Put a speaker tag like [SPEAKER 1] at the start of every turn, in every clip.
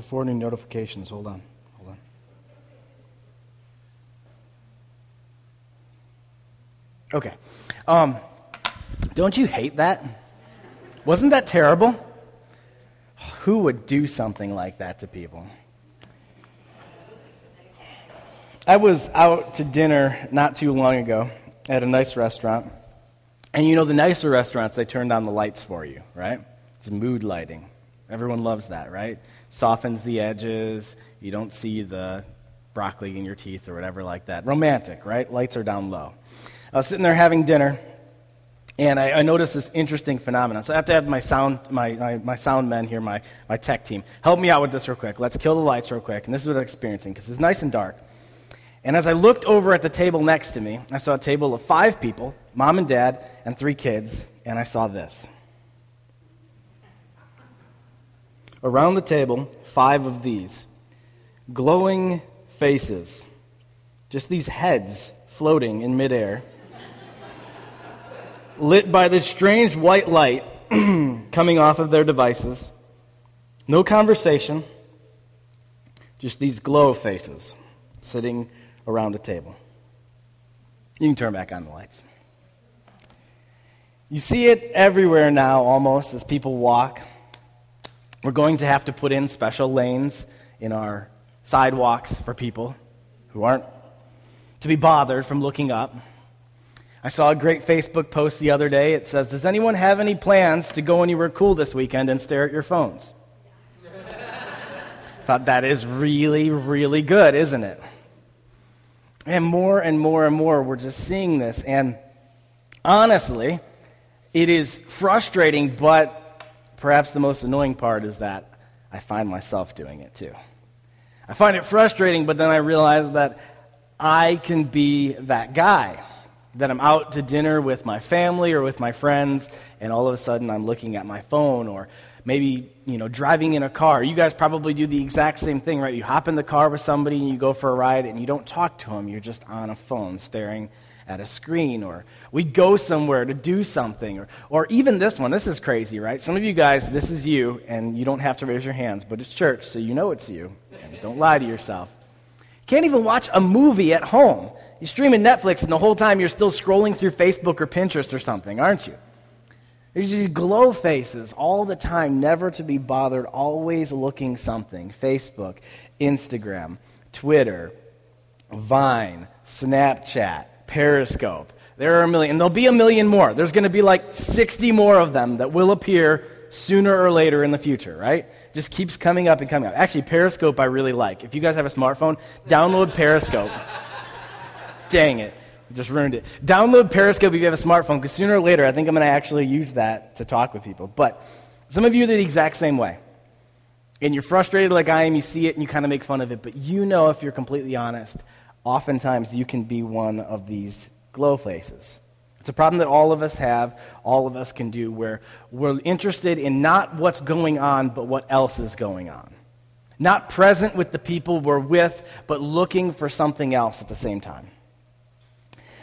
[SPEAKER 1] Four new notifications. Hold on. Hold on. Okay. Um, don't you hate that? Wasn't that terrible? Who would do something like that to people? I was out to dinner not too long ago at a nice restaurant. And you know, the nicer restaurants, they turn down the lights for you, right? It's mood lighting. Everyone loves that, right? Softens the edges. You don't see the broccoli in your teeth or whatever like that. Romantic, right? Lights are down low. I was sitting there having dinner, and I, I, noticed this interesting phenomenon. So I have to have my sound, my, my, my, sound men here, my, my tech team, help me out with this real quick. Let's kill the lights real quick. And this is what I'm experiencing because it's nice and dark. And as I looked over at the table next to me, I saw a table of five people mom and dad and three kids, and I saw this. Around the table, five of these glowing faces, just these heads floating in midair lit by this strange white light coming off of their devices. No conversation, just these glow faces sitting around a table. You can turn back on the lights. You see it everywhere now, almost, as people walk. We're going to have to put in special lanes in our sidewalks for people who aren't to be bothered from looking up. I saw a great Facebook post the other day. It says, Does anyone have any plans to go anywhere cool this weekend and stare at your phones? Thought that is really, really good, isn't it? And more and more and more, we're just seeing this. And honestly, it is frustrating, but perhaps the most annoying part is that I find myself doing it too. I find it frustrating, but then I realize that I can be that guy that I'm out to dinner with my family or with my friends, and all of a sudden I'm looking at my phone or maybe you know driving in a car. You guys probably do the exact same thing right? You hop in the car with somebody and you go for a ride and you don't talk to them you're just on a phone staring at a screen or we go somewhere to do something or, or even this one this is crazy right some of you guys this is you and you don't have to raise your hands but it's church so you know it's you and don't lie to yourself you can't even watch a movie at home you're streaming Netflix, and the whole time you're still scrolling through Facebook or Pinterest or something, aren't you? There's these glow faces all the time, never to be bothered, always looking something. Facebook, Instagram, Twitter, Vine, Snapchat, Periscope. There are a million, and there'll be a million more. There's going to be like 60 more of them that will appear sooner or later in the future, right? Just keeps coming up and coming up. Actually, Periscope I really like. If you guys have a smartphone, download Periscope. Dang it. Just ruined it. Download Periscope if you have a smartphone, because sooner or later, I think I'm going to actually use that to talk with people. But some of you are the exact same way. And you're frustrated like I am, you see it and you kind of make fun of it. But you know, if you're completely honest, oftentimes you can be one of these glow faces. It's a problem that all of us have, all of us can do, where we're interested in not what's going on, but what else is going on. Not present with the people we're with, but looking for something else at the same time.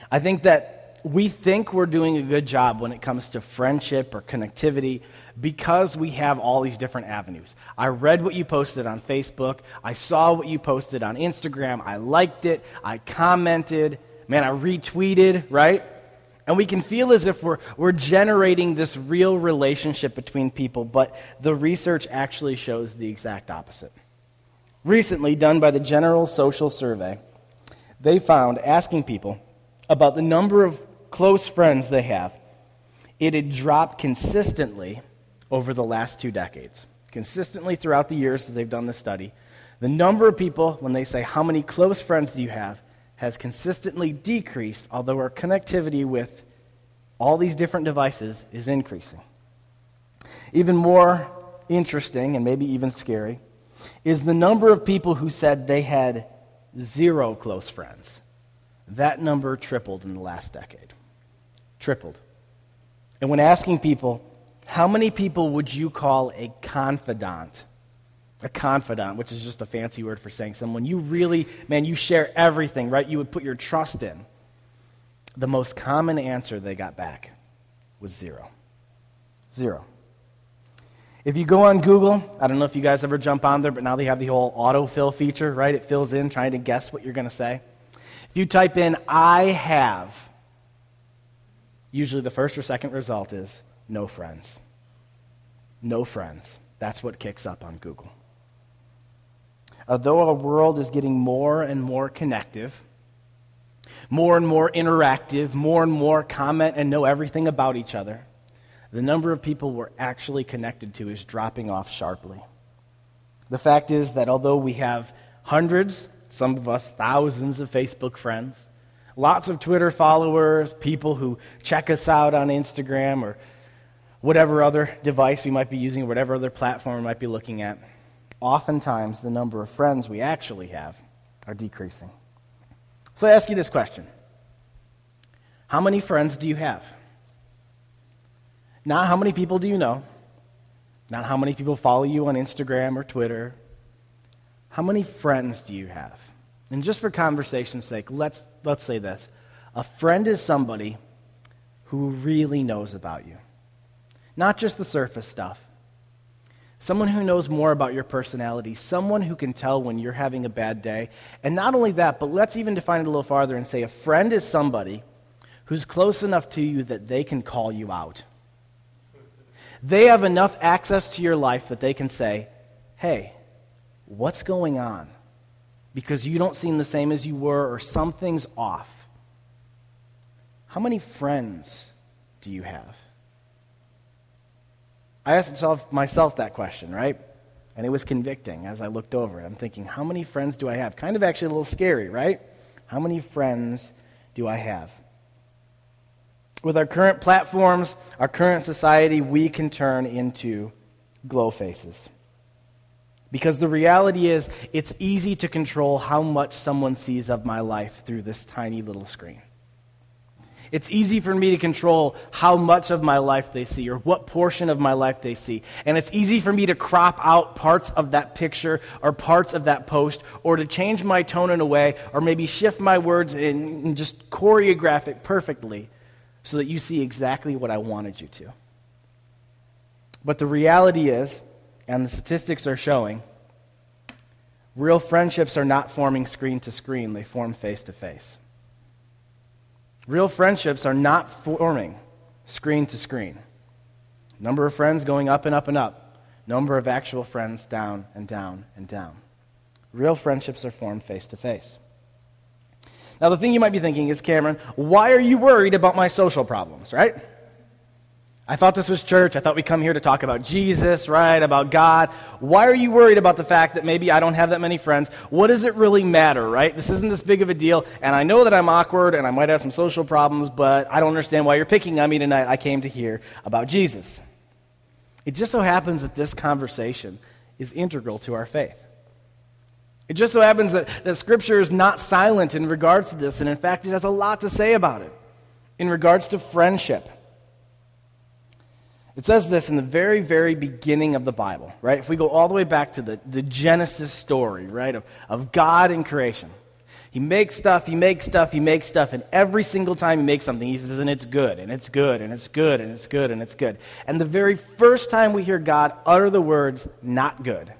[SPEAKER 1] I think that we think we're doing a good job when it comes to friendship or connectivity because we have all these different avenues. I read what you posted on Facebook, I saw what you posted on Instagram, I liked it, I commented, man, I retweeted, right? And we can feel as if we're, we're generating this real relationship between people, but the research actually shows the exact opposite. Recently, done by the General Social Survey, they found asking people about the number of close friends they have, it had dropped consistently over the last two decades. Consistently throughout the years that they've done this study, the number of people, when they say, How many close friends do you have? has consistently decreased, although our connectivity with all these different devices is increasing. Even more interesting, and maybe even scary, is the number of people who said they had zero close friends. That number tripled in the last decade. Tripled. And when asking people, how many people would you call a confidant? A confidant, which is just a fancy word for saying someone you really, man, you share everything, right? You would put your trust in. The most common answer they got back was zero. Zero. If you go on Google, I don't know if you guys ever jump on there, but now they have the whole autofill feature, right? It fills in trying to guess what you're going to say. If you type in, I have, usually the first or second result is no friends. No friends. That's what kicks up on Google. Uh, although our world is getting more and more connective, more and more interactive, more and more comment and know everything about each other, the number of people we're actually connected to is dropping off sharply. The fact is that although we have hundreds, some of us thousands of Facebook friends, lots of Twitter followers, people who check us out on Instagram or whatever other device we might be using, whatever other platform we might be looking at, oftentimes the number of friends we actually have are decreasing. So I ask you this question How many friends do you have? Not how many people do you know, not how many people follow you on Instagram or Twitter. How many friends do you have? And just for conversation's sake, let's, let's say this. A friend is somebody who really knows about you, not just the surface stuff. Someone who knows more about your personality, someone who can tell when you're having a bad day. And not only that, but let's even define it a little farther and say a friend is somebody who's close enough to you that they can call you out. They have enough access to your life that they can say, hey, what's going on? Because you don't seem the same as you were, or something's off. How many friends do you have? I asked myself that question, right? And it was convicting as I looked over it. I'm thinking, how many friends do I have? Kind of actually a little scary, right? How many friends do I have? With our current platforms, our current society, we can turn into glow faces. Because the reality is, it's easy to control how much someone sees of my life through this tiny little screen. It's easy for me to control how much of my life they see or what portion of my life they see. And it's easy for me to crop out parts of that picture or parts of that post or to change my tone in a way or maybe shift my words and just choreograph it perfectly so that you see exactly what I wanted you to. But the reality is, and the statistics are showing, real friendships are not forming screen to screen, they form face to face. Real friendships are not forming screen to screen. Number of friends going up and up and up. Number of actual friends down and down and down. Real friendships are formed face to face. Now, the thing you might be thinking is, Cameron, why are you worried about my social problems, right? I thought this was church. I thought we come here to talk about Jesus, right? About God. Why are you worried about the fact that maybe I don't have that many friends? What does it really matter, right? This isn't this big of a deal. And I know that I'm awkward and I might have some social problems, but I don't understand why you're picking on me tonight. I came to hear about Jesus. It just so happens that this conversation is integral to our faith. It just so happens that, that Scripture is not silent in regards to this, and in fact, it has a lot to say about it in regards to friendship. It says this in the very, very beginning of the Bible, right? If we go all the way back to the, the Genesis story, right, of, of God and creation. He makes stuff, he makes stuff, he makes stuff, and every single time he makes something, he says, and it's good, and it's good, and it's good, and it's good, and it's good. And the very first time we hear God utter the words, not good,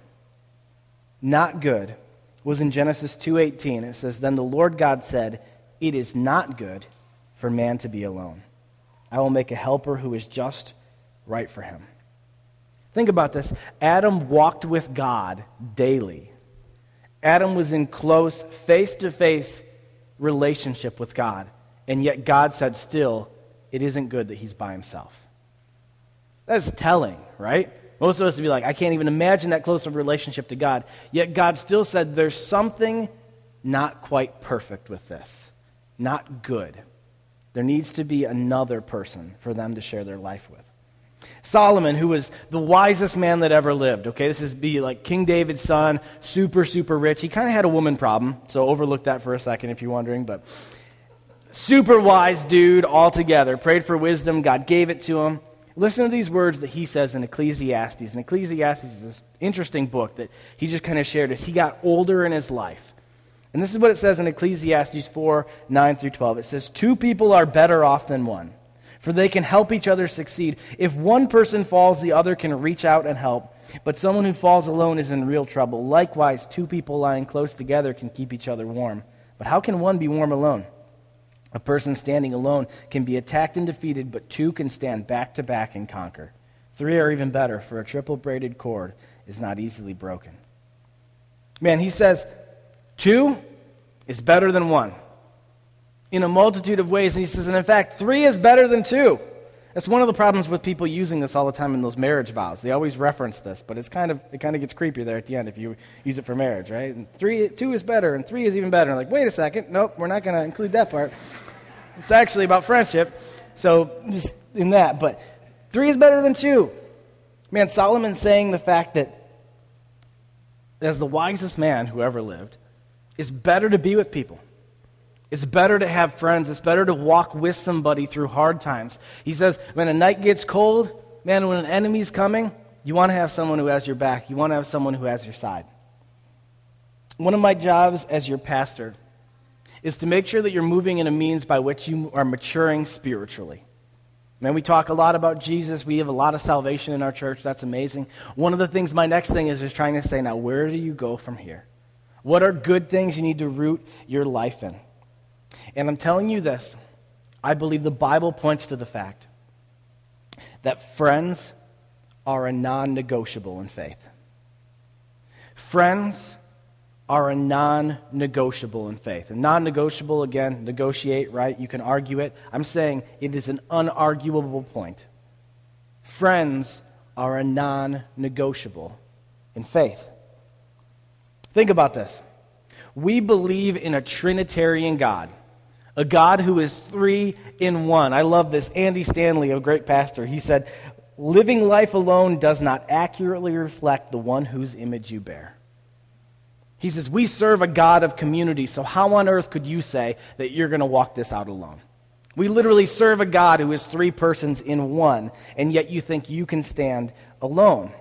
[SPEAKER 1] not good, was in Genesis 2:18. It says, "Then the Lord God said, It is not good for man to be alone. I will make a helper who is just right for him." Think about this. Adam walked with God daily. Adam was in close face-to-face relationship with God, and yet God said still, it isn't good that he's by himself. That's telling, right? Most of us would be like, I can't even imagine that close of relationship to God. Yet God still said, there's something not quite perfect with this, not good. There needs to be another person for them to share their life with. Solomon, who was the wisest man that ever lived, okay, this is be like King David's son, super, super rich. He kind of had a woman problem, so overlook that for a second if you're wondering, but super wise dude altogether. Prayed for wisdom, God gave it to him. Listen to these words that he says in Ecclesiastes. And Ecclesiastes is this interesting book that he just kind of shared as he got older in his life. And this is what it says in Ecclesiastes 4 9 through 12. It says, Two people are better off than one, for they can help each other succeed. If one person falls, the other can reach out and help. But someone who falls alone is in real trouble. Likewise, two people lying close together can keep each other warm. But how can one be warm alone? A person standing alone can be attacked and defeated, but two can stand back to back and conquer. Three are even better, for a triple braided cord is not easily broken. Man, he says two is better than one in a multitude of ways. And he says, and in fact, three is better than two. That's one of the problems with people using this all the time in those marriage vows. They always reference this, but it's kind of it kind of gets creepy there at the end if you use it for marriage, right? And three, two is better, and three is even better. And like, wait a second, nope, we're not going to include that part. It's actually about friendship, so just in that. But three is better than two. Man, Solomon's saying the fact that as the wisest man who ever lived, it's better to be with people. It's better to have friends. It's better to walk with somebody through hard times. He says, when a night gets cold, man, when an enemy's coming, you want to have someone who has your back. You want to have someone who has your side. One of my jobs as your pastor is to make sure that you're moving in a means by which you are maturing spiritually. Man, we talk a lot about Jesus. We have a lot of salvation in our church. That's amazing. One of the things, my next thing is just trying to say, now, where do you go from here? What are good things you need to root your life in? And I'm telling you this I believe the Bible points to the fact that friends are a non negotiable in faith. Friends are a non negotiable in faith. And non negotiable, again, negotiate, right? You can argue it. I'm saying it is an unarguable point. Friends are a non negotiable in faith. Think about this. We believe in a Trinitarian God, a God who is three in one. I love this. Andy Stanley, a great pastor, he said, Living life alone does not accurately reflect the one whose image you bear. He says, We serve a God of community, so how on earth could you say that you're going to walk this out alone? We literally serve a God who is three persons in one, and yet you think you can stand alone.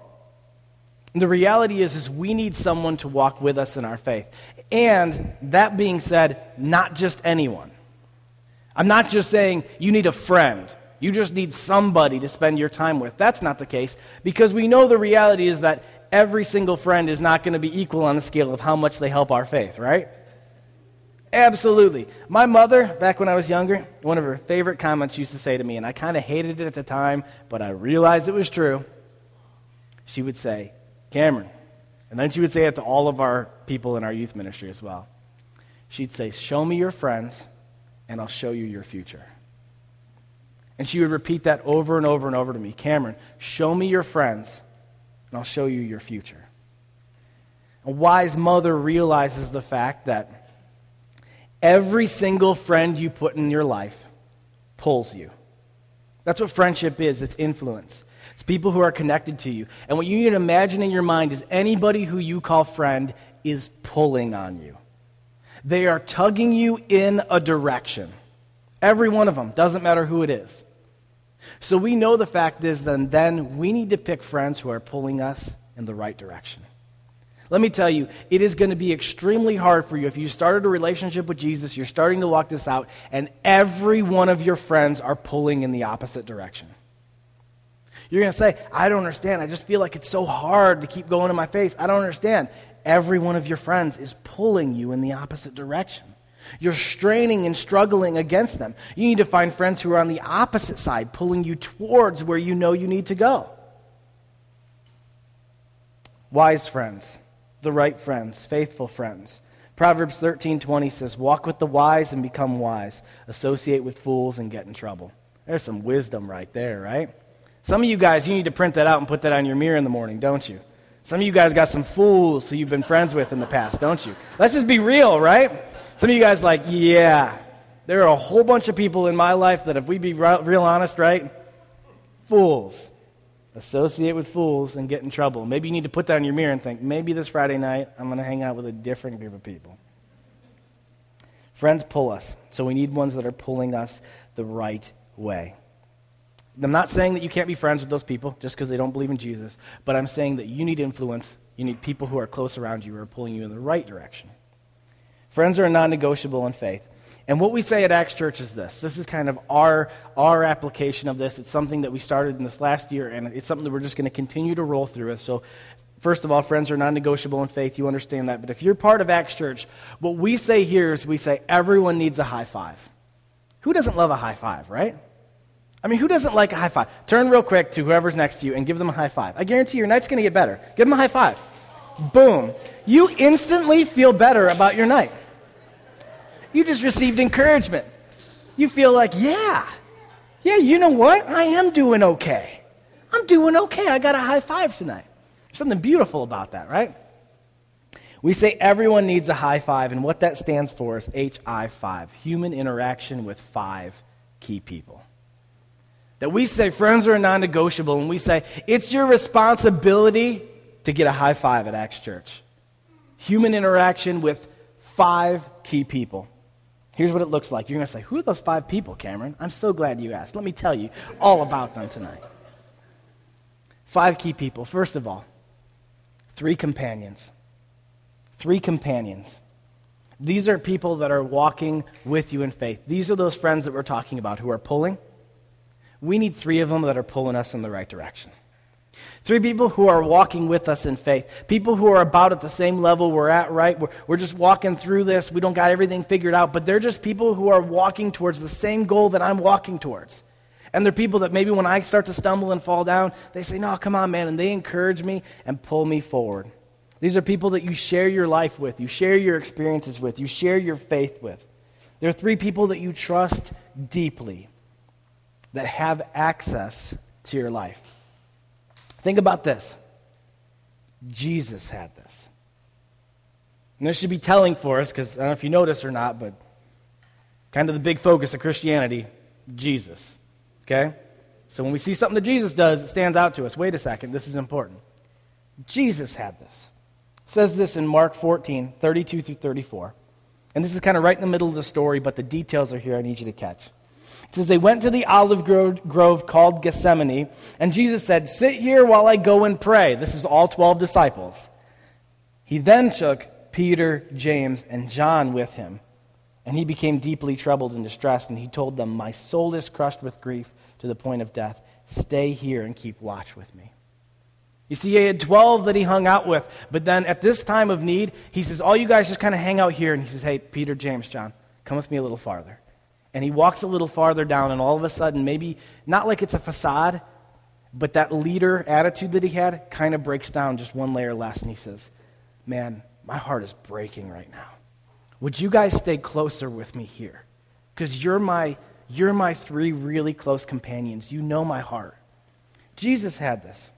[SPEAKER 1] And the reality is, is we need someone to walk with us in our faith. And that being said, not just anyone. I'm not just saying you need a friend. You just need somebody to spend your time with. That's not the case because we know the reality is that every single friend is not going to be equal on the scale of how much they help our faith, right? Absolutely. My mother, back when I was younger, one of her favorite comments used to say to me, and I kind of hated it at the time, but I realized it was true. She would say, Cameron, and then she would say it to all of our people in our youth ministry as well. She'd say, Show me your friends, and I'll show you your future. And she would repeat that over and over and over to me Cameron, show me your friends, and I'll show you your future. A wise mother realizes the fact that every single friend you put in your life pulls you. That's what friendship is it's influence. It's people who are connected to you. And what you need to imagine in your mind is anybody who you call friend is pulling on you. They are tugging you in a direction. Every one of them, doesn't matter who it is. So we know the fact is then, then we need to pick friends who are pulling us in the right direction. Let me tell you, it is going to be extremely hard for you if you started a relationship with Jesus, you're starting to walk this out, and every one of your friends are pulling in the opposite direction. You're going to say, I don't understand. I just feel like it's so hard to keep going in my faith. I don't understand. Every one of your friends is pulling you in the opposite direction. You're straining and struggling against them. You need to find friends who are on the opposite side, pulling you towards where you know you need to go. Wise friends, the right friends, faithful friends. Proverbs 13:20 says, "Walk with the wise and become wise. Associate with fools and get in trouble." There's some wisdom right there, right? Some of you guys, you need to print that out and put that on your mirror in the morning, don't you? Some of you guys got some fools who you've been friends with in the past, don't you? Let's just be real, right? Some of you guys like, yeah, there are a whole bunch of people in my life that if we be real honest, right? Fools. Associate with fools and get in trouble. Maybe you need to put that in your mirror and think, maybe this Friday night I'm going to hang out with a different group of people. Friends pull us, so we need ones that are pulling us the right way. I'm not saying that you can't be friends with those people just because they don't believe in Jesus, but I'm saying that you need influence. You need people who are close around you who are pulling you in the right direction. Friends are non negotiable in faith. And what we say at Acts Church is this. This is kind of our, our application of this. It's something that we started in this last year, and it's something that we're just going to continue to roll through with. So, first of all, friends are non negotiable in faith. You understand that. But if you're part of Acts Church, what we say here is we say everyone needs a high five. Who doesn't love a high five, right? I mean, who doesn't like a high five? Turn real quick to whoever's next to you and give them a high five. I guarantee your night's going to get better. Give them a high five. Boom. You instantly feel better about your night. You just received encouragement. You feel like, yeah, yeah, you know what? I am doing okay. I'm doing okay. I got a high five tonight. There's something beautiful about that, right? We say everyone needs a high five, and what that stands for is HI5 human interaction with five key people. That we say friends are non negotiable, and we say it's your responsibility to get a high five at Acts Church. Human interaction with five key people. Here's what it looks like. You're going to say, Who are those five people, Cameron? I'm so glad you asked. Let me tell you all about them tonight. Five key people. First of all, three companions. Three companions. These are people that are walking with you in faith. These are those friends that we're talking about who are pulling. We need three of them that are pulling us in the right direction. Three people who are walking with us in faith. People who are about at the same level we're at, right? We're, we're just walking through this. We don't got everything figured out, but they're just people who are walking towards the same goal that I'm walking towards. And they're people that maybe when I start to stumble and fall down, they say, No, come on, man. And they encourage me and pull me forward. These are people that you share your life with, you share your experiences with, you share your faith with. There are three people that you trust deeply that have access to your life. Think about this Jesus had this. And this should be telling for us, because I don't know if you notice or not, but kind of the big focus of Christianity Jesus. Okay? So when we see something that Jesus does, it stands out to us. Wait a second, this is important. Jesus had this. It says this in Mark 14, 32 through 34. And this is kind of right in the middle of the story, but the details are here I need you to catch. It says, They went to the olive grove called Gethsemane, and Jesus said, Sit here while I go and pray. This is all 12 disciples. He then took Peter, James, and John with him, and he became deeply troubled and distressed, and he told them, My soul is crushed with grief to the point of death. Stay here and keep watch with me. You see, he had 12 that he hung out with, but then at this time of need, he says, All you guys just kind of hang out here. And he says, Hey, Peter, James, John, come with me a little farther. And he walks a little farther down, and all of a sudden, maybe not like it's a facade, but that leader attitude that he had kind of breaks down just one layer less. And he says, Man, my heart is breaking right now. Would you guys stay closer with me here? Because you're my, you're my three really close companions. You know my heart. Jesus had this.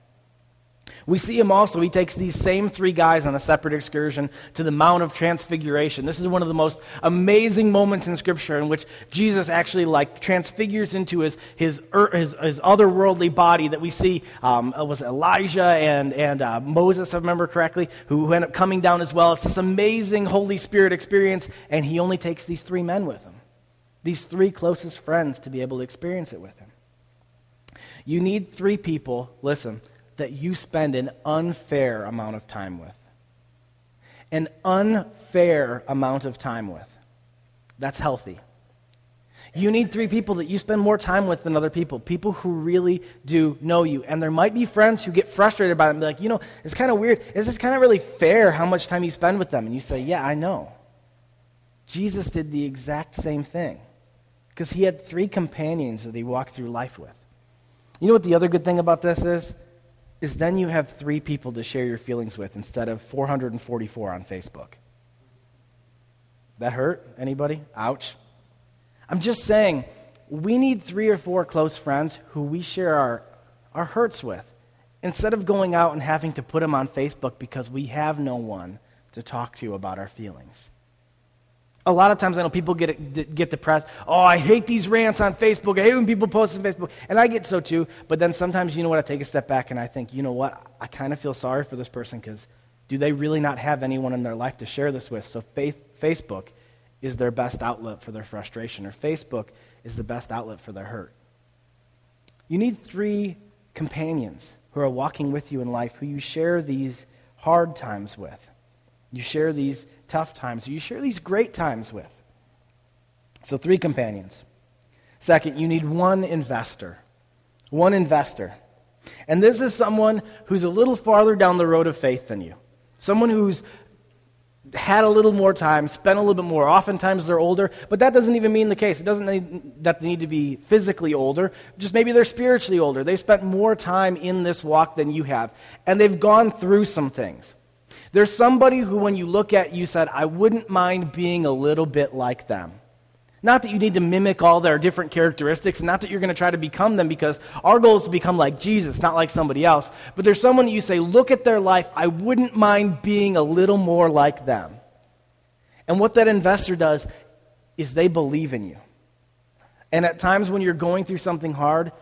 [SPEAKER 1] We see him also, he takes these same three guys on a separate excursion to the Mount of Transfiguration. This is one of the most amazing moments in Scripture in which Jesus actually like transfigures into his, his, his, his otherworldly body that we see um, was Elijah and, and uh, Moses, if I remember correctly, who, who end up coming down as well. It's this amazing Holy Spirit experience, and he only takes these three men with him, these three closest friends to be able to experience it with him. You need three people, listen, that you spend an unfair amount of time with. An unfair amount of time with. That's healthy. You need three people that you spend more time with than other people, people who really do know you. And there might be friends who get frustrated by them, like, you know, it's kind of weird. Is this kind of really fair how much time you spend with them? And you say, yeah, I know. Jesus did the exact same thing because he had three companions that he walked through life with. You know what the other good thing about this is? Is then you have three people to share your feelings with instead of 444 on Facebook. That hurt? Anybody? Ouch. I'm just saying, we need three or four close friends who we share our, our hurts with instead of going out and having to put them on Facebook because we have no one to talk to about our feelings. A lot of times I know people get, get depressed. Oh, I hate these rants on Facebook. I hate when people post on Facebook. And I get so too. But then sometimes, you know what, I take a step back and I think, you know what, I kind of feel sorry for this person because do they really not have anyone in their life to share this with? So faith, Facebook is their best outlet for their frustration, or Facebook is the best outlet for their hurt. You need three companions who are walking with you in life, who you share these hard times with. You share these tough times, you share these great times with. So, three companions. Second, you need one investor. One investor. And this is someone who's a little farther down the road of faith than you. Someone who's had a little more time, spent a little bit more. Oftentimes they're older, but that doesn't even mean the case. It doesn't mean that they need to be physically older, just maybe they're spiritually older. They've spent more time in this walk than you have, and they've gone through some things. There's somebody who, when you look at, you said, I wouldn't mind being a little bit like them. Not that you need to mimic all their different characteristics, and not that you're going to try to become them, because our goal is to become like Jesus, not like somebody else. But there's someone that you say, look at their life, I wouldn't mind being a little more like them. And what that investor does is they believe in you. And at times when you're going through something hard,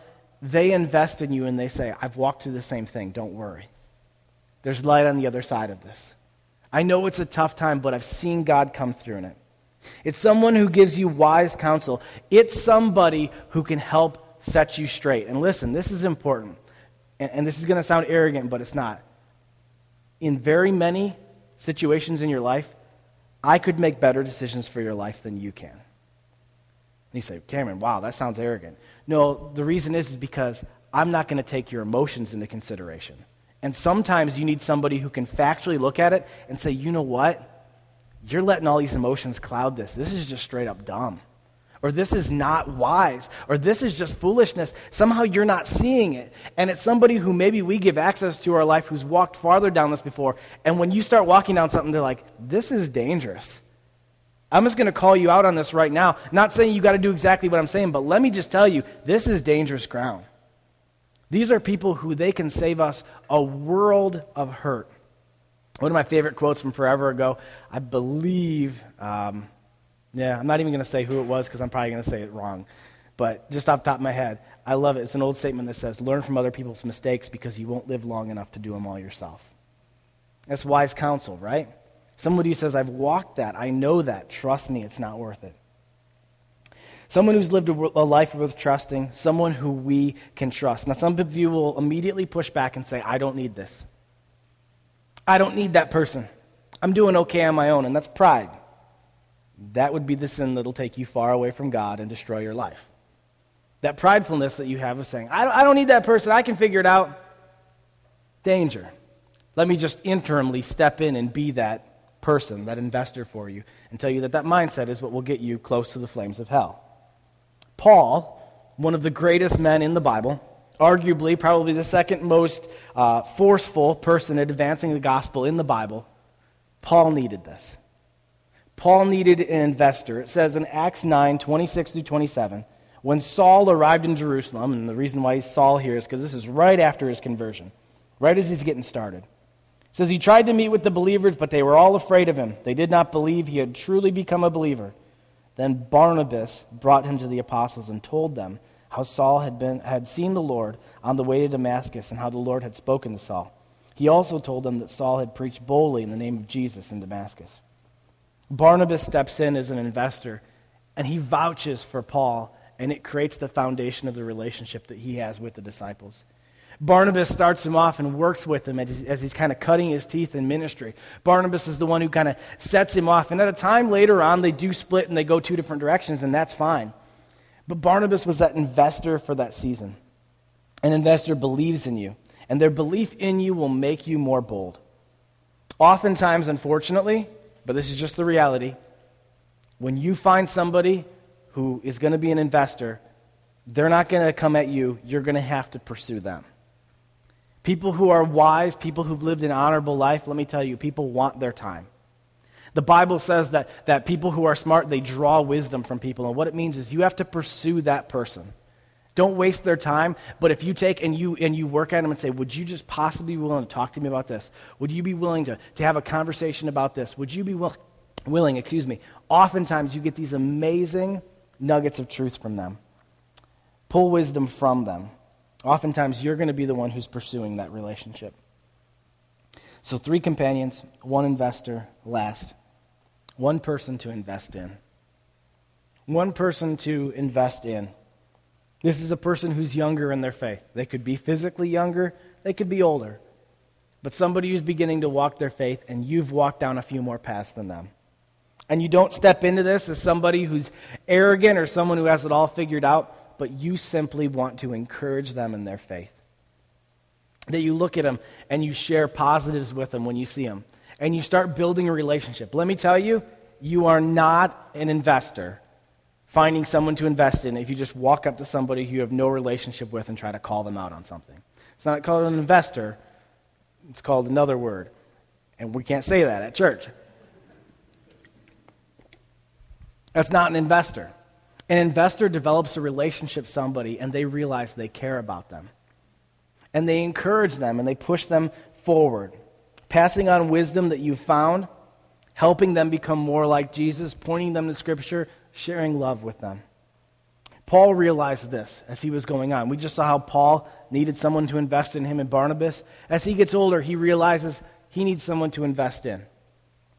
[SPEAKER 1] they invest in you and they say, I've walked through the same thing, don't worry. There's light on the other side of this. I know it's a tough time, but I've seen God come through in it. It's someone who gives you wise counsel. It's somebody who can help set you straight. And listen, this is important. And, and this is going to sound arrogant, but it's not. In very many situations in your life, I could make better decisions for your life than you can. And you say, Cameron, wow, that sounds arrogant. No, the reason is, is because I'm not going to take your emotions into consideration. And sometimes you need somebody who can factually look at it and say, you know what? you're letting all these emotions cloud this. This is just straight up dumb. Or this is not wise. Or this is just foolishness. Somehow you're not seeing it. And it's somebody who maybe we give access to our life who's walked farther down this before. And when you start walking down something, they're like, this is dangerous. I'm just going to call you out on this right now. Not saying you got to do exactly what I'm saying, but let me just tell you this is dangerous ground. These are people who they can save us a world of hurt. One of my favorite quotes from forever ago, I believe, um, yeah, I'm not even going to say who it was because I'm probably going to say it wrong. But just off the top of my head, I love it. It's an old statement that says, Learn from other people's mistakes because you won't live long enough to do them all yourself. That's wise counsel, right? Somebody who says, I've walked that, I know that, trust me, it's not worth it. Someone who's lived a, life worth trusting, someone who we can trust. Now, some of you will immediately push back and say, I don't need this. I don't need that person. I'm doing okay on my own, and that's pride. That would be the sin that'll take you far away from God and destroy your life. That pridefulness that you have of saying, I don't, I don't need that person, I can figure it out. Danger. Let me just interimly step in and be that person, that investor for you, and tell you that that mindset is what will get you close to the flames of hell. Paul, one of the greatest men in the Bible, arguably probably the second most uh, forceful person at advancing the gospel in the Bible, Paul needed this. Paul needed an investor. It says in Acts 9 26 through 27, when Saul arrived in Jerusalem, and the reason why he's Saul here is because this is right after his conversion, right as he's getting started. It says he tried to meet with the believers, but they were all afraid of him. They did not believe he had truly become a believer. Then Barnabas brought him to the apostles and told them how Saul had, been, had seen the Lord on the way to Damascus and how the Lord had spoken to Saul. He also told them that Saul had preached boldly in the name of Jesus in Damascus. Barnabas steps in as an investor and he vouches for Paul, and it creates the foundation of the relationship that he has with the disciples. Barnabas starts him off and works with him as, as he's kind of cutting his teeth in ministry. Barnabas is the one who kind of sets him off. And at a time later on, they do split and they go two different directions, and that's fine. But Barnabas was that investor for that season. An investor believes in you, and their belief in you will make you more bold. Oftentimes, unfortunately, but this is just the reality, when you find somebody who is going to be an investor, they're not going to come at you, you're going to have to pursue them. People who are wise, people who've lived an honorable life, let me tell you, people want their time. The Bible says that, that people who are smart, they draw wisdom from people. And what it means is you have to pursue that person. Don't waste their time, but if you take and you and you work at them and say, Would you just possibly be willing to talk to me about this? Would you be willing to, to have a conversation about this? Would you be will, willing, excuse me? Oftentimes you get these amazing nuggets of truth from them. Pull wisdom from them. Oftentimes you're going to be the one who's pursuing that relationship. So three companions, one investor, last. One person to invest in. One person to invest in. This is a person who's younger in their faith. They could be physically younger, they could be older. But somebody who's beginning to walk their faith, and you've walked down a few more paths than them. And you don't step into this as somebody who's arrogant or someone who has it all figured out, but you simply want to encourage them in their faith. That you look at them and you share positives with them when you see them. And you start building a relationship. Let me tell you, you are not an investor finding someone to invest in if you just walk up to somebody you have no relationship with and try to call them out on something. It's not called an investor, it's called another word. And we can't say that at church. That's not an investor. An investor develops a relationship with somebody and they realize they care about them. And they encourage them and they push them forward. Passing on wisdom that you've found, helping them become more like Jesus, pointing them to Scripture, sharing love with them. Paul realized this as he was going on. We just saw how Paul needed someone to invest in him and Barnabas. As he gets older, he realizes he needs someone to invest in.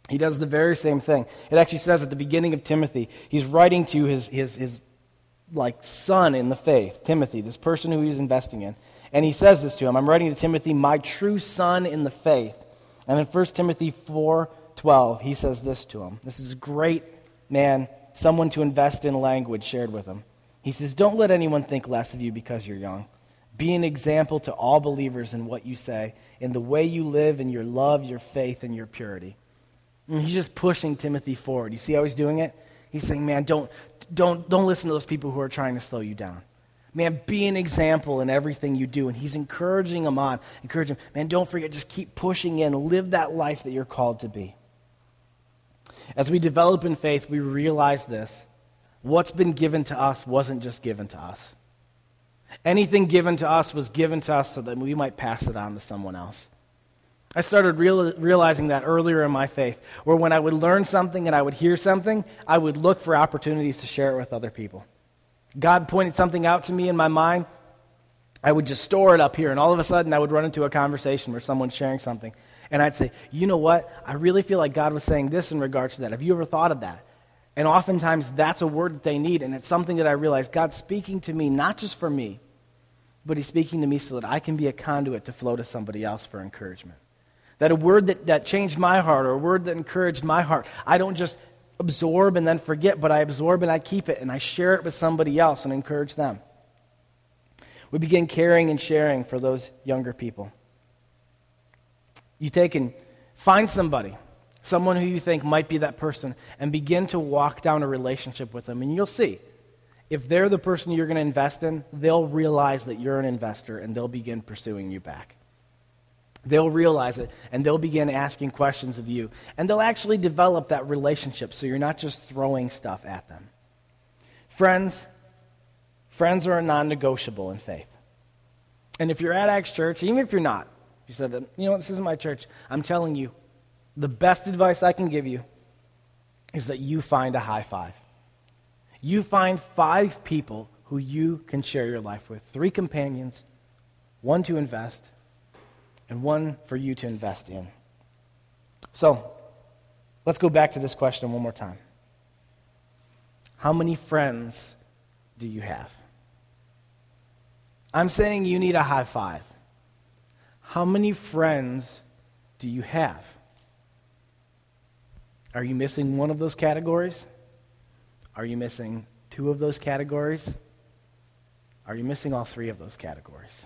[SPEAKER 1] He does the very same thing. It actually says at the beginning of Timothy, he's writing to his, his, his like son in the faith, Timothy, this person who he's investing in. And he says this to him I'm writing to Timothy, my true son in the faith. And in 1 Timothy 4 12, he says this to him. This is a great man, someone to invest in language shared with him. He says, Don't let anyone think less of you because you're young. Be an example to all believers in what you say, in the way you live, in your love, your faith, and your purity. And he's just pushing Timothy forward. You see how he's doing it? He's saying, man, don't, don't, don't listen to those people who are trying to slow you down. Man, be an example in everything you do. And he's encouraging him on, encouraging him, man, don't forget, just keep pushing in, live that life that you're called to be. As we develop in faith, we realize this. What's been given to us wasn't just given to us. Anything given to us was given to us so that we might pass it on to someone else. I started real, realizing that earlier in my faith, where when I would learn something and I would hear something, I would look for opportunities to share it with other people. God pointed something out to me in my mind, I would just store it up here, and all of a sudden I would run into a conversation where someone's sharing something. And I'd say, you know what? I really feel like God was saying this in regards to that. Have you ever thought of that? And oftentimes that's a word that they need, and it's something that I realize God's speaking to me, not just for me, but He's speaking to me so that I can be a conduit to flow to somebody else for encouragement. That a word that, that changed my heart or a word that encouraged my heart, I don't just absorb and then forget, but I absorb and I keep it and I share it with somebody else and encourage them. We begin caring and sharing for those younger people. You take and find somebody, someone who you think might be that person, and begin to walk down a relationship with them. And you'll see, if they're the person you're going to invest in, they'll realize that you're an investor and they'll begin pursuing you back. They'll realize it and they'll begin asking questions of you. And they'll actually develop that relationship so you're not just throwing stuff at them. Friends, friends are a non negotiable in faith. And if you're at Acts Church, even if you're not, you said, you know this isn't my church, I'm telling you, the best advice I can give you is that you find a high five. You find five people who you can share your life with three companions, one to invest, and one for you to invest in. So, let's go back to this question one more time. How many friends do you have? I'm saying you need a high five. How many friends do you have? Are you missing one of those categories? Are you missing two of those categories? Are you missing all three of those categories?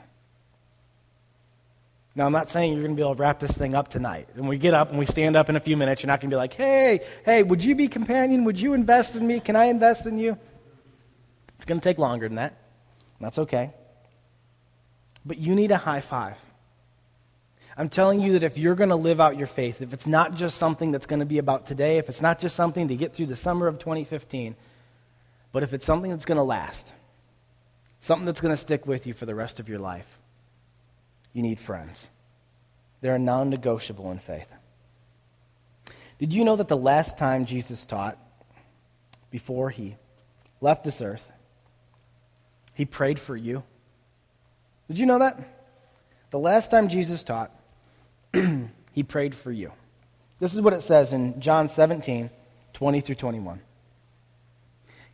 [SPEAKER 1] Now, I'm not saying you're going to be able to wrap this thing up tonight. When we get up and we stand up in a few minutes, you're not going to be like, hey, hey, would you be companion? Would you invest in me? Can I invest in you? It's going to take longer than that. That's okay. But you need a high five. I'm telling you that if you're going to live out your faith, if it's not just something that's going to be about today, if it's not just something to get through the summer of 2015, but if it's something that's going to last, something that's going to stick with you for the rest of your life, you need friends. They're non negotiable in faith. Did you know that the last time Jesus taught, before he left this earth, he prayed for you? Did you know that? The last time Jesus taught, he prayed for you. This is what it says in John 17, 20 through 21.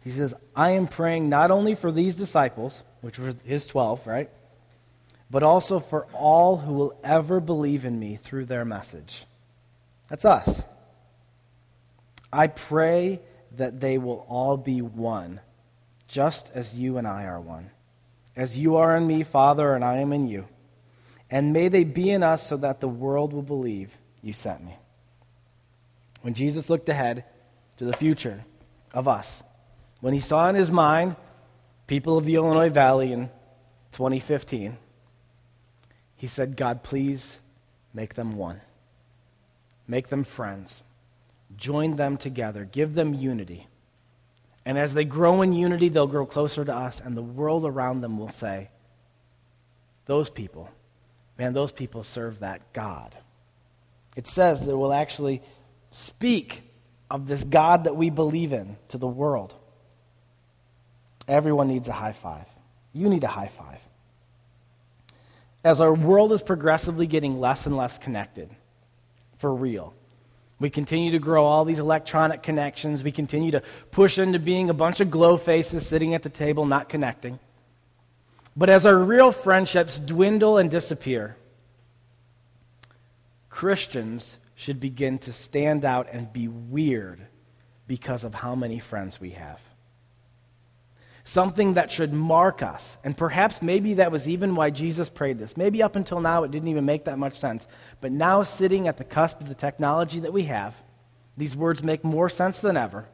[SPEAKER 1] He says, I am praying not only for these disciples, which were his 12, right? But also for all who will ever believe in me through their message. That's us. I pray that they will all be one, just as you and I are one. As you are in me, Father, and I am in you. And may they be in us so that the world will believe you sent me. When Jesus looked ahead to the future of us, when he saw in his mind people of the Illinois Valley in 2015, he said, God, please make them one. Make them friends. Join them together. Give them unity. And as they grow in unity, they'll grow closer to us, and the world around them will say, Those people, man, those people serve that God. It says that we'll actually speak of this God that we believe in to the world. Everyone needs a high five. You need a high five. As our world is progressively getting less and less connected, for real, we continue to grow all these electronic connections. We continue to push into being a bunch of glow faces sitting at the table, not connecting. But as our real friendships dwindle and disappear, Christians should begin to stand out and be weird because of how many friends we have something that should mark us. And perhaps maybe that was even why Jesus prayed this. Maybe up until now it didn't even make that much sense. But now, sitting at the cusp of the technology that we have, these words make more sense than ever.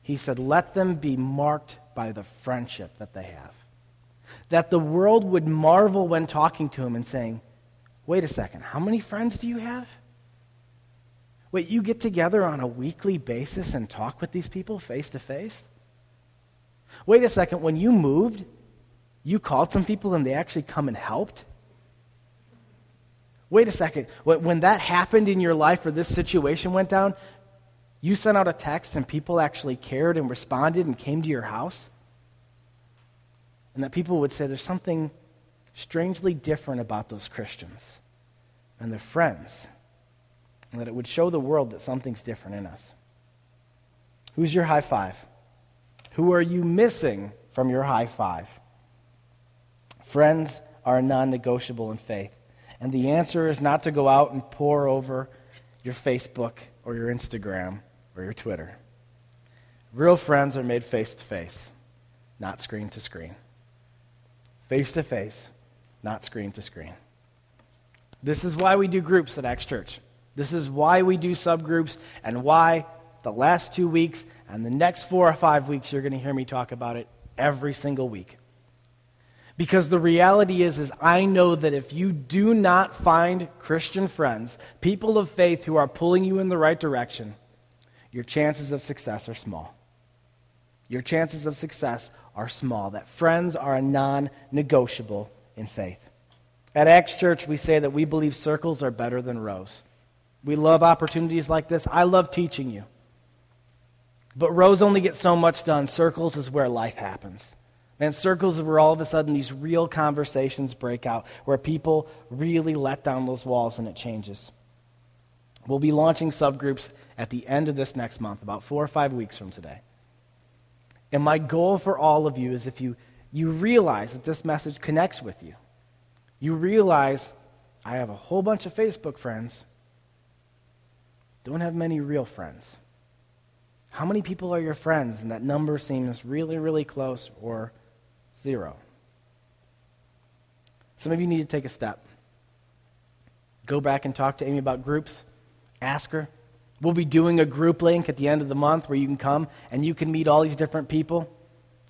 [SPEAKER 1] He said, Let them be marked by the friendship that they have. That the world would marvel when talking to him and saying, Wait a second, how many friends do you have? Wait, you get together on a weekly basis and talk with these people face to face? Wait a second, when you moved, you called some people and they actually come and helped? Wait a second, when that happened in your life or this situation went down, you sent out a text and people actually cared and responded and came to your house? And that people would say there's something strangely different about those Christians and their friends, and that it would show the world that something's different in us. Who's your high five? Who are you missing from your high five? Friends are non negotiable in faith. And the answer is not to go out and pore over your Facebook or your Instagram or your Twitter. Real friends are made face to face, not screen to screen. Face to face, not screen to screen. This is why we do groups at Acts Church. This is why we do subgroups and why the last two weeks and the next four or five weeks, you're going to hear me talk about it every single week. Because the reality is, is I know that if you do not find Christian friends, people of faith who are pulling you in the right direction, your chances of success are small. Your chances of success are small. That friends are a non negotiable in faith. At Acts Church, we say that we believe circles are better than rows. We love opportunities like this. I love teaching you. But rows only get so much done. Circles is where life happens. And circles is where all of a sudden these real conversations break out, where people really let down those walls and it changes. We'll be launching subgroups at the end of this next month, about four or five weeks from today. And my goal for all of you is if you, you realize that this message connects with you, you realize I have a whole bunch of Facebook friends, don't have many real friends. How many people are your friends? And that number seems really, really close or zero. Some of you need to take a step. Go back and talk to Amy about groups. Ask her. We'll be doing a group link at the end of the month where you can come and you can meet all these different people.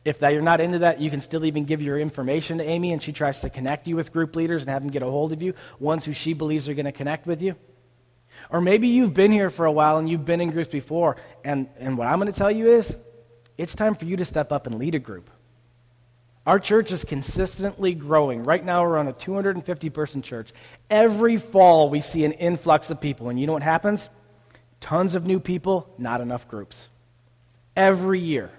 [SPEAKER 1] If that, you're not into that, you can still even give your information to Amy and she tries to connect you with group leaders and have them get a hold of you, ones who she believes are going to connect with you. Or maybe you've been here for a while and you've been in groups before, and, and what I'm going to tell you is it's time for you to step up and lead a group. Our church is consistently growing. Right now, we're on a 250 person church. Every fall, we see an influx of people. And you know what happens? Tons of new people, not enough groups. Every year.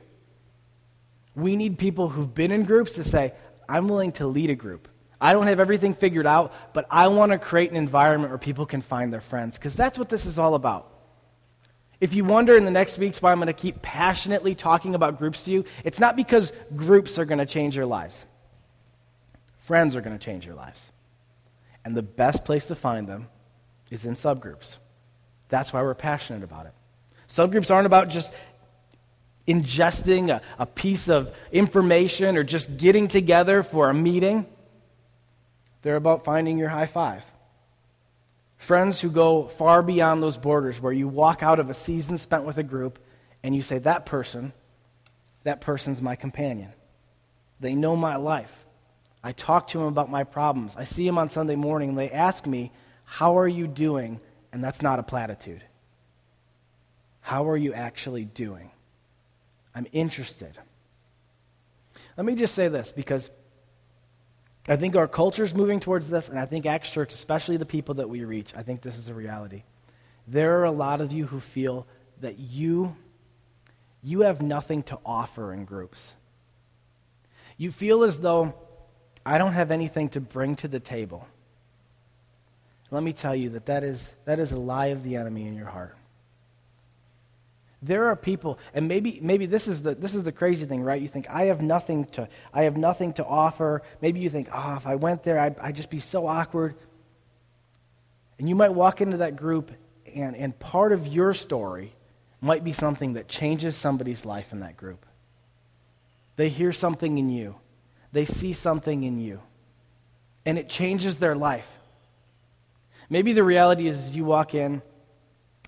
[SPEAKER 1] We need people who've been in groups to say, I'm willing to lead a group. I don't have everything figured out, but I want to create an environment where people can find their friends, because that's what this is all about. If you wonder in the next weeks why I'm going to keep passionately talking about groups to you, it's not because groups are going to change your lives. Friends are going to change your lives. And the best place to find them is in subgroups. That's why we're passionate about it. Subgroups aren't about just ingesting a, a piece of information or just getting together for a meeting. They're about finding your high five. Friends who go far beyond those borders, where you walk out of a season spent with a group and you say, That person, that person's my companion. They know my life. I talk to them about my problems. I see them on Sunday morning and they ask me, How are you doing? And that's not a platitude. How are you actually doing? I'm interested. Let me just say this because I think our culture is moving towards this, and I think Acts Church, especially the people that we reach, I think this is a reality. There are a lot of you who feel that you, you have nothing to offer in groups. You feel as though I don't have anything to bring to the table. Let me tell you that that is, that is a lie of the enemy in your heart. There are people, and maybe, maybe this, is the, this is the crazy thing, right? You think, I have nothing to, I have nothing to offer. Maybe you think, oh, if I went there, I'd, I'd just be so awkward. And you might walk into that group, and, and part of your story might be something that changes somebody's life in that group. They hear something in you, they see something in you, and it changes their life. Maybe the reality is you walk in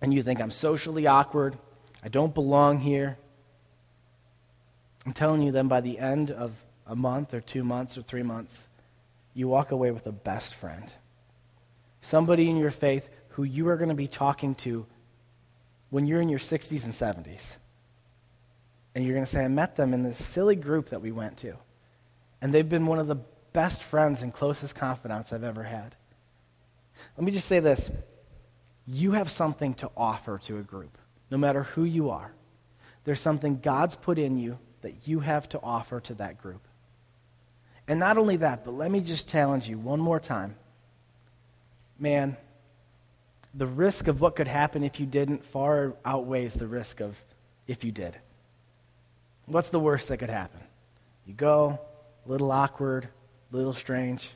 [SPEAKER 1] and you think, I'm socially awkward. I don't belong here. I'm telling you, then by the end of a month or two months or three months, you walk away with a best friend. Somebody in your faith who you are going to be talking to when you're in your 60s and 70s. And you're going to say, I met them in this silly group that we went to. And they've been one of the best friends and closest confidants I've ever had. Let me just say this you have something to offer to a group no matter who you are. There's something God's put in you that you have to offer to that group. And not only that, but let me just challenge you one more time. Man, the risk of what could happen if you didn't far outweighs the risk of if you did. What's the worst that could happen? You go, a little awkward, a little strange.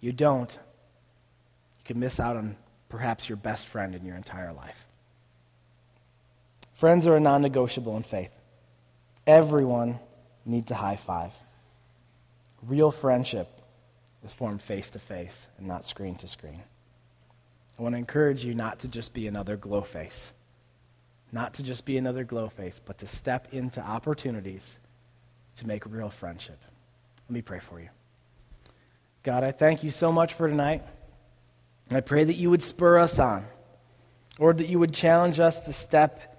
[SPEAKER 1] You don't. You could miss out on perhaps your best friend in your entire life. Friends are a non negotiable in faith. Everyone needs a high five. Real friendship is formed face to face and not screen to screen. I want to encourage you not to just be another glow face, not to just be another glow face, but to step into opportunities to make real friendship. Let me pray for you. God, I thank you so much for tonight. I pray that you would spur us on, or that you would challenge us to step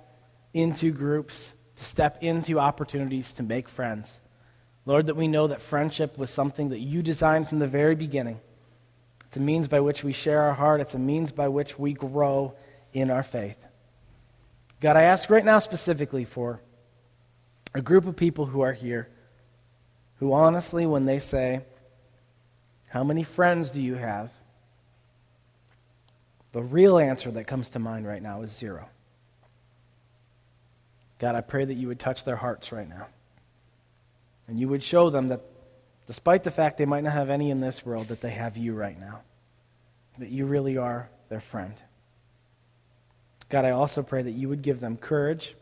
[SPEAKER 1] into groups, to step into opportunities to make friends. Lord, that we know that friendship was something that you designed from the very beginning. It's a means by which we share our heart, it's a means by which we grow in our faith. God, I ask right now specifically for a group of people who are here who honestly, when they say, How many friends do you have? the real answer that comes to mind right now is zero. God, I pray that you would touch their hearts right now. And you would show them that despite the fact they might not have any in this world, that they have you right now. That you really are their friend. God, I also pray that you would give them courage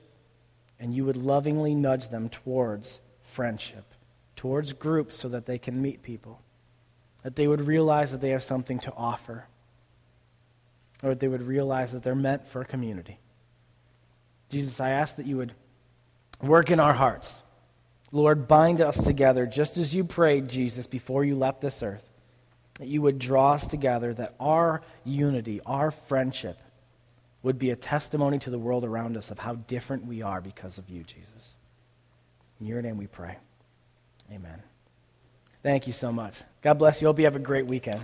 [SPEAKER 1] and you would lovingly nudge them towards friendship, towards groups so that they can meet people. That they would realize that they have something to offer. Or that they would realize that they're meant for a community. Jesus, I ask that you would work in our hearts. Lord, bind us together just as you prayed, Jesus, before you left this earth. That you would draw us together, that our unity, our friendship, would be a testimony to the world around us of how different we are because of you, Jesus. In your name we pray. Amen. Thank you so much. God bless you. Hope you have a great weekend.